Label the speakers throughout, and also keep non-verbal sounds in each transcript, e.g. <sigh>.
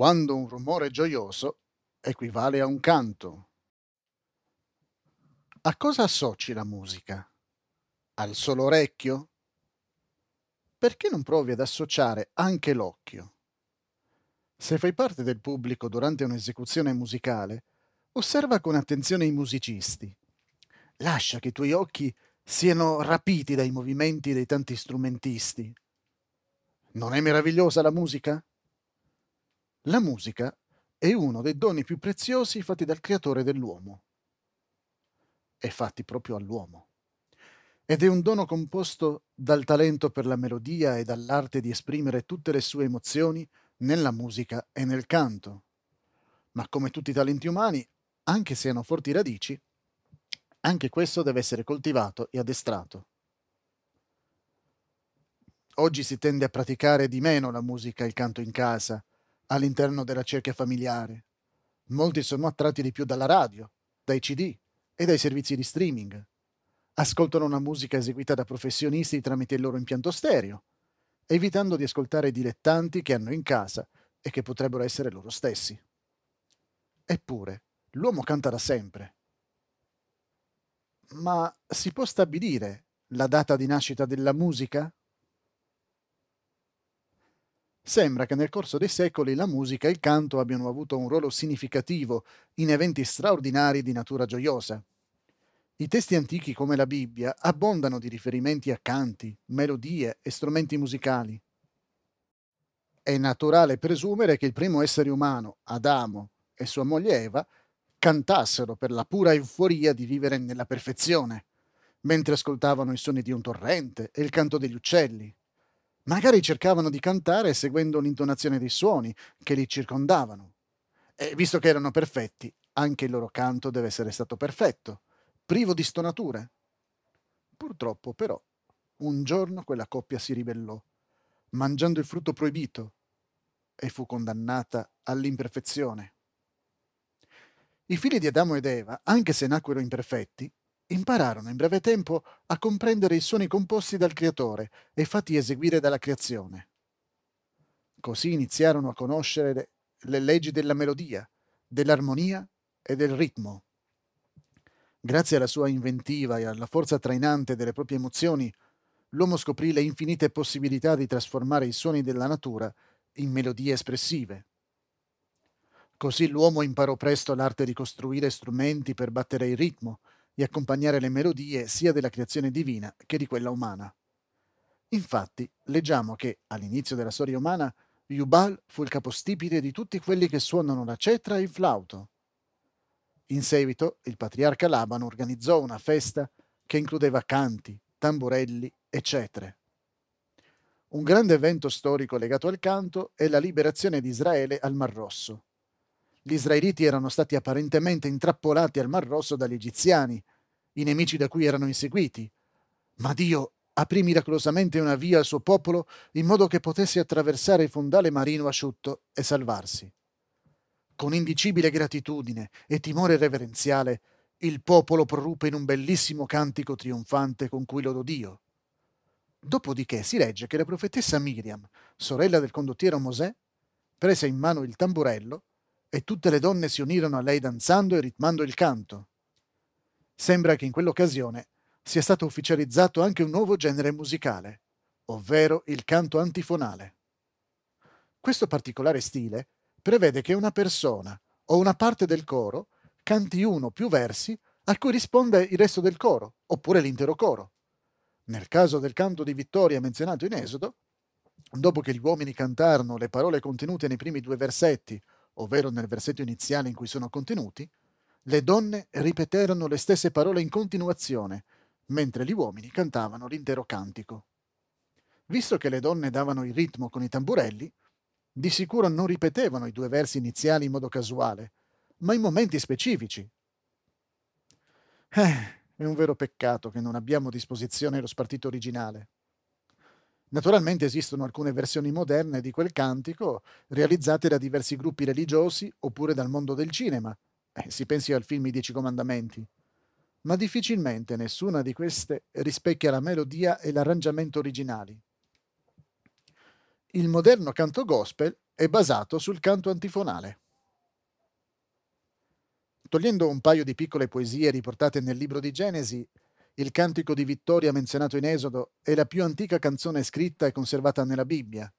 Speaker 1: quando un rumore gioioso equivale a un canto. A cosa associ la musica? Al solo orecchio? Perché non provi ad associare anche l'occhio? Se fai parte del pubblico durante un'esecuzione musicale, osserva con attenzione i musicisti. Lascia che i tuoi occhi siano rapiti dai movimenti dei tanti strumentisti. Non è meravigliosa la musica? La musica è uno dei doni più preziosi fatti dal creatore dell'uomo. E fatti proprio all'uomo. Ed è un dono composto dal talento per la melodia e dall'arte di esprimere tutte le sue emozioni nella musica e nel canto. Ma come tutti i talenti umani, anche se hanno forti radici, anche questo deve essere coltivato e addestrato. Oggi si tende a praticare di meno la musica e il canto in casa, all'interno della cerchia familiare. Molti sono attratti di più dalla radio, dai CD e dai servizi di streaming. Ascoltano una musica eseguita da professionisti tramite il loro impianto stereo, evitando di ascoltare dilettanti che hanno in casa e che potrebbero essere loro stessi. Eppure, l'uomo canta da sempre. Ma si può stabilire la data di nascita della musica? Sembra che nel corso dei secoli la musica e il canto abbiano avuto un ruolo significativo in eventi straordinari di natura gioiosa. I testi antichi come la Bibbia abbondano di riferimenti a canti, melodie e strumenti musicali. È naturale presumere che il primo essere umano, Adamo, e sua moglie Eva, cantassero per la pura euforia di vivere nella perfezione, mentre ascoltavano i suoni di un torrente e il canto degli uccelli. Magari cercavano di cantare seguendo l'intonazione dei suoni che li circondavano. E visto che erano perfetti, anche il loro canto deve essere stato perfetto, privo di stonature. Purtroppo, però, un giorno quella coppia si ribellò, mangiando il frutto proibito, e fu condannata all'imperfezione. I figli di Adamo ed Eva, anche se nacquero imperfetti, impararono in breve tempo a comprendere i suoni composti dal creatore e fatti eseguire dalla creazione. Così iniziarono a conoscere le leggi della melodia, dell'armonia e del ritmo. Grazie alla sua inventiva e alla forza trainante delle proprie emozioni, l'uomo scoprì le infinite possibilità di trasformare i suoni della natura in melodie espressive. Così l'uomo imparò presto l'arte di costruire strumenti per battere il ritmo, e accompagnare le melodie sia della creazione divina che di quella umana. Infatti, leggiamo che, all'inizio della storia umana, Jubal fu il capostipite di tutti quelli che suonano la cetra e il flauto. In seguito, il patriarca Laban organizzò una festa che includeva canti, tamburelli e cetre. Un grande evento storico legato al canto è la liberazione di Israele al Mar Rosso. Gli israeliti erano stati apparentemente intrappolati al Mar Rosso dagli egiziani, i nemici da cui erano inseguiti. Ma Dio aprì miracolosamente una via al suo popolo in modo che potesse attraversare il fondale marino asciutto e salvarsi. Con indicibile gratitudine e timore reverenziale, il popolo proruppe in un bellissimo cantico trionfante con cui lodò Dio. Dopodiché si legge che la profetessa Miriam, sorella del condottiero Mosè, prese in mano il tamburello e tutte le donne si unirono a lei danzando e ritmando il canto. Sembra che in quell'occasione sia stato ufficializzato anche un nuovo genere musicale, ovvero il canto antifonale. Questo particolare stile prevede che una persona o una parte del coro canti uno o più versi a cui risponde il resto del coro, oppure l'intero coro. Nel caso del canto di vittoria menzionato in Esodo, dopo che gli uomini cantarono le parole contenute nei primi due versetti ovvero nel versetto iniziale in cui sono contenuti, le donne ripeterono le stesse parole in continuazione, mentre gli uomini cantavano l'intero cantico. Visto che le donne davano il ritmo con i tamburelli, di sicuro non ripetevano i due versi iniziali in modo casuale, ma in momenti specifici. Eh, è un vero peccato che non abbiamo a disposizione lo spartito originale. Naturalmente esistono alcune versioni moderne di quel cantico realizzate da diversi gruppi religiosi oppure dal mondo del cinema. Eh, si pensi al film I Dieci Comandamenti. Ma difficilmente nessuna di queste rispecchia la melodia e l'arrangiamento originali. Il moderno canto gospel è basato sul canto antifonale. Togliendo un paio di piccole poesie riportate nel libro di Genesi, il cantico di vittoria menzionato in Esodo è la più antica canzone scritta e conservata nella Bibbia.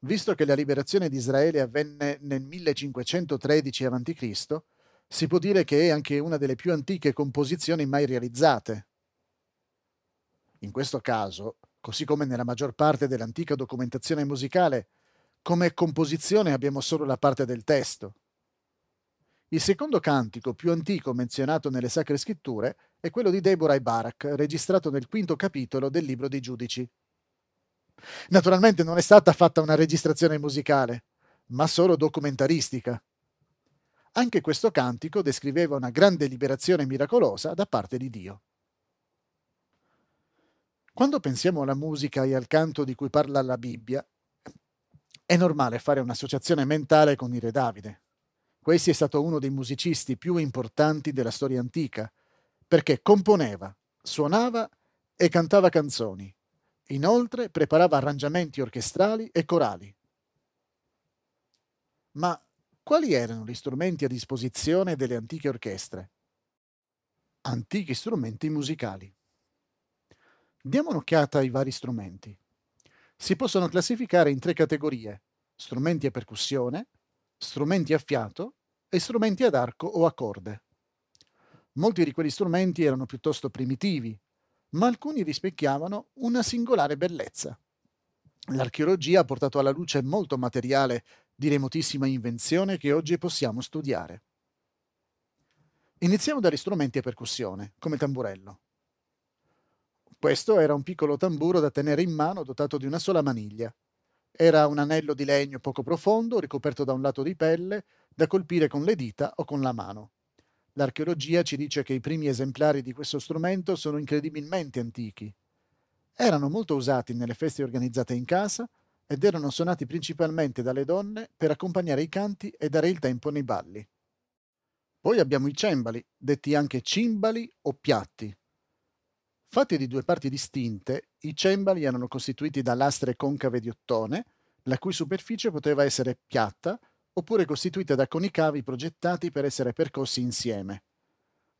Speaker 1: Visto che la liberazione di Israele avvenne nel 1513 a.C., si può dire che è anche una delle più antiche composizioni mai realizzate. In questo caso, così come nella maggior parte dell'antica documentazione musicale, come composizione abbiamo solo la parte del testo. Il secondo cantico più antico menzionato nelle Sacre Scritture è quello di Deborah e Barak, registrato nel quinto capitolo del Libro dei Giudici. Naturalmente non è stata fatta una registrazione musicale, ma solo documentaristica. Anche questo cantico descriveva una grande liberazione miracolosa da parte di Dio. Quando pensiamo alla musica e al canto di cui parla la Bibbia, è normale fare un'associazione mentale con il Re Davide, Questi è stato uno dei musicisti più importanti della storia antica, perché componeva, suonava e cantava canzoni. Inoltre preparava arrangiamenti orchestrali e corali. Ma quali erano gli strumenti a disposizione delle antiche orchestre? Antichi strumenti musicali. Diamo un'occhiata ai vari strumenti. Si possono classificare in tre categorie: strumenti a percussione, strumenti a fiato e strumenti ad arco o a corde. Molti di quegli strumenti erano piuttosto primitivi, ma alcuni rispecchiavano una singolare bellezza. L'archeologia ha portato alla luce molto materiale di remotissima invenzione che oggi possiamo studiare. Iniziamo dagli strumenti a percussione, come il tamburello. Questo era un piccolo tamburo da tenere in mano dotato di una sola maniglia, era un anello di legno poco profondo, ricoperto da un lato di pelle, da colpire con le dita o con la mano. L'archeologia ci dice che i primi esemplari di questo strumento sono incredibilmente antichi. Erano molto usati nelle feste organizzate in casa ed erano suonati principalmente dalle donne per accompagnare i canti e dare il tempo nei balli. Poi abbiamo i cembali, detti anche cimbali o piatti. Fatti di due parti distinte, i cembali erano costituiti da lastre concave di ottone, la cui superficie poteva essere piatta oppure costituita da coni cavi progettati per essere percossi insieme.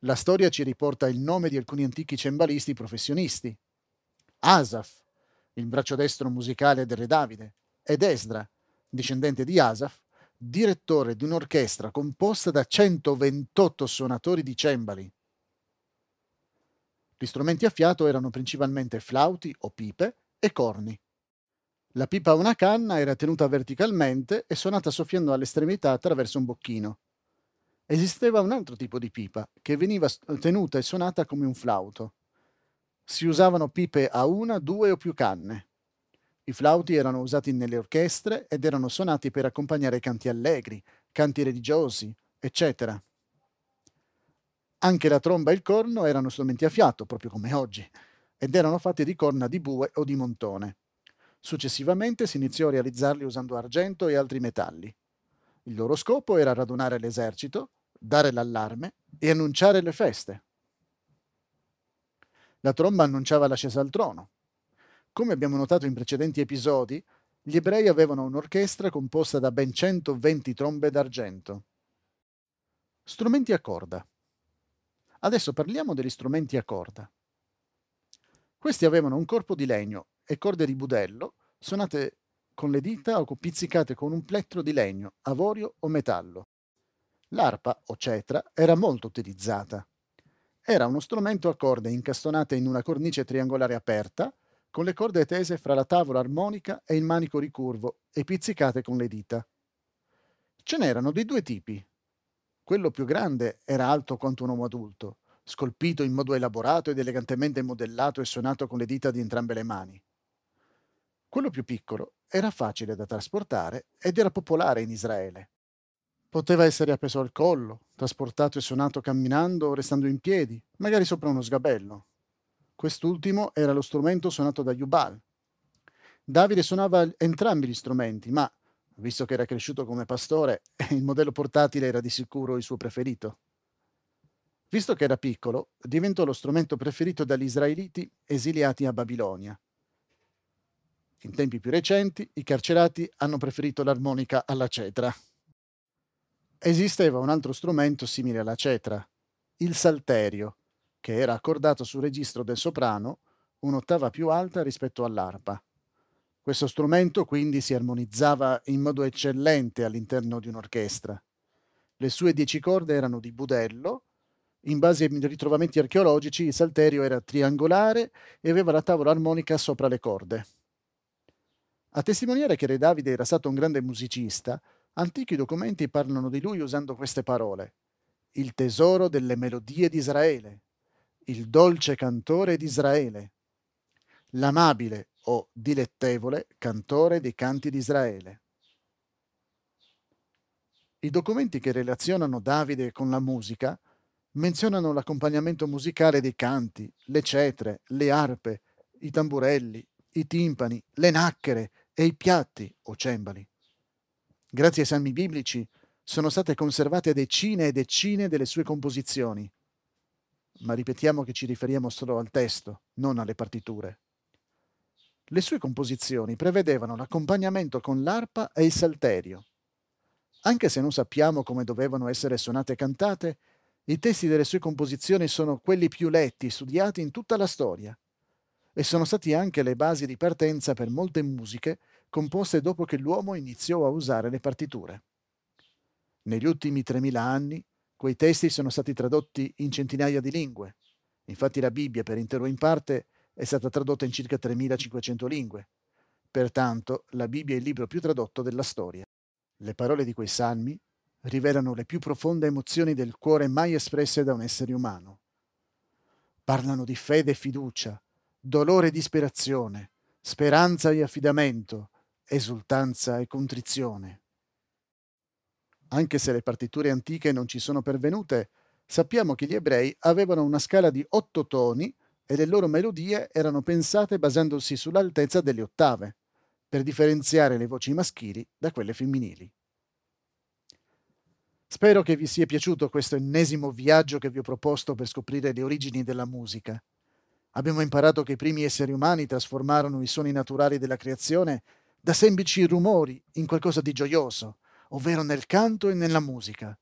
Speaker 1: La storia ci riporta il nome di alcuni antichi cembalisti professionisti. Asaf, il braccio destro musicale del re Davide, ed Esdra, discendente di Asaf, direttore di un'orchestra composta da 128 suonatori di cembali. Gli strumenti a fiato erano principalmente flauti o pipe e corni. La pipa a una canna era tenuta verticalmente e suonata soffiando all'estremità attraverso un bocchino. Esisteva un altro tipo di pipa, che veniva tenuta e suonata come un flauto. Si usavano pipe a una, due o più canne. I flauti erano usati nelle orchestre ed erano suonati per accompagnare canti allegri, canti religiosi, eccetera. Anche la tromba e il corno erano strumenti a fiato, proprio come oggi, ed erano fatti di corna di bue o di montone. Successivamente si iniziò a realizzarli usando argento e altri metalli. Il loro scopo era radunare l'esercito, dare l'allarme e annunciare le feste. La tromba annunciava l'ascesa al trono. Come abbiamo notato in precedenti episodi, gli ebrei avevano un'orchestra composta da ben 120 trombe d'argento. Strumenti a corda. Adesso parliamo degli strumenti a corda. Questi avevano un corpo di legno e corde di budello suonate con le dita o pizzicate con un plettro di legno, avorio o metallo. L'arpa o cetra era molto utilizzata. Era uno strumento a corde incastonate in una cornice triangolare aperta, con le corde tese fra la tavola armonica e il manico ricurvo e pizzicate con le dita. Ce n'erano di due tipi, quello più grande era alto quanto un uomo adulto, scolpito in modo elaborato ed elegantemente modellato e suonato con le dita di entrambe le mani. Quello più piccolo era facile da trasportare ed era popolare in Israele. Poteva essere appeso al collo, trasportato e suonato camminando o restando in piedi, magari sopra uno sgabello. Quest'ultimo era lo strumento suonato da Yubal. Davide suonava entrambi gli strumenti, ma Visto che era cresciuto come pastore, <laughs> il modello portatile era di sicuro il suo preferito. Visto che era piccolo, diventò lo strumento preferito dagli israeliti esiliati a Babilonia. In tempi più recenti i carcerati hanno preferito l'armonica alla cetra. Esisteva un altro strumento simile alla cetra, il salterio, che era accordato sul registro del soprano un'ottava più alta rispetto all'arpa. Questo strumento quindi si armonizzava in modo eccellente all'interno di un'orchestra. Le sue dieci corde erano di budello, in base ai ritrovamenti archeologici il salterio era triangolare e aveva la tavola armonica sopra le corde. A testimoniare che Re Davide era stato un grande musicista, antichi documenti parlano di lui usando queste parole. Il tesoro delle melodie di Israele, il dolce cantore di Israele, l'amabile o dilettevole cantore dei canti di Israele. I documenti che relazionano Davide con la musica menzionano l'accompagnamento musicale dei canti, le cetre, le arpe, i tamburelli, i timpani, le nacchere e i piatti o cembali. Grazie ai salmi biblici sono state conservate decine e decine delle sue composizioni. Ma ripetiamo che ci riferiamo solo al testo, non alle partiture. Le sue composizioni prevedevano l'accompagnamento con l'arpa e il salterio. Anche se non sappiamo come dovevano essere suonate e cantate, i testi delle sue composizioni sono quelli più letti e studiati in tutta la storia e sono stati anche le basi di partenza per molte musiche composte dopo che l'uomo iniziò a usare le partiture. Negli ultimi 3000 anni quei testi sono stati tradotti in centinaia di lingue. Infatti la Bibbia, per intero in parte, è stata tradotta in circa 3500 lingue. Pertanto, la Bibbia è il libro più tradotto della storia. Le parole di quei salmi rivelano le più profonde emozioni del cuore mai espresse da un essere umano. Parlano di fede e fiducia, dolore e disperazione, speranza e affidamento, esultanza e contrizione. Anche se le partiture antiche non ci sono pervenute, sappiamo che gli ebrei avevano una scala di otto toni e le loro melodie erano pensate basandosi sull'altezza delle ottave, per differenziare le voci maschili da quelle femminili. Spero che vi sia piaciuto questo ennesimo viaggio che vi ho proposto per scoprire le origini della musica. Abbiamo imparato che i primi esseri umani trasformarono i suoni naturali della creazione da semplici rumori in qualcosa di gioioso, ovvero nel canto e nella musica.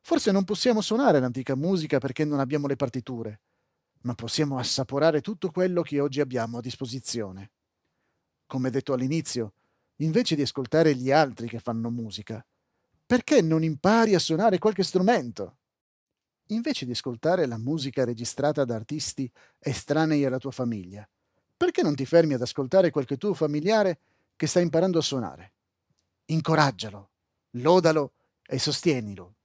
Speaker 1: Forse non possiamo suonare l'antica musica perché non abbiamo le partiture, ma possiamo assaporare tutto quello che oggi abbiamo a disposizione. Come detto all'inizio, invece di ascoltare gli altri che fanno musica, perché non impari a suonare qualche strumento? Invece di ascoltare la musica registrata da artisti estranei alla tua famiglia, perché non ti fermi ad ascoltare qualche tuo familiare che sta imparando a suonare? Incoraggialo, lodalo e sostienilo.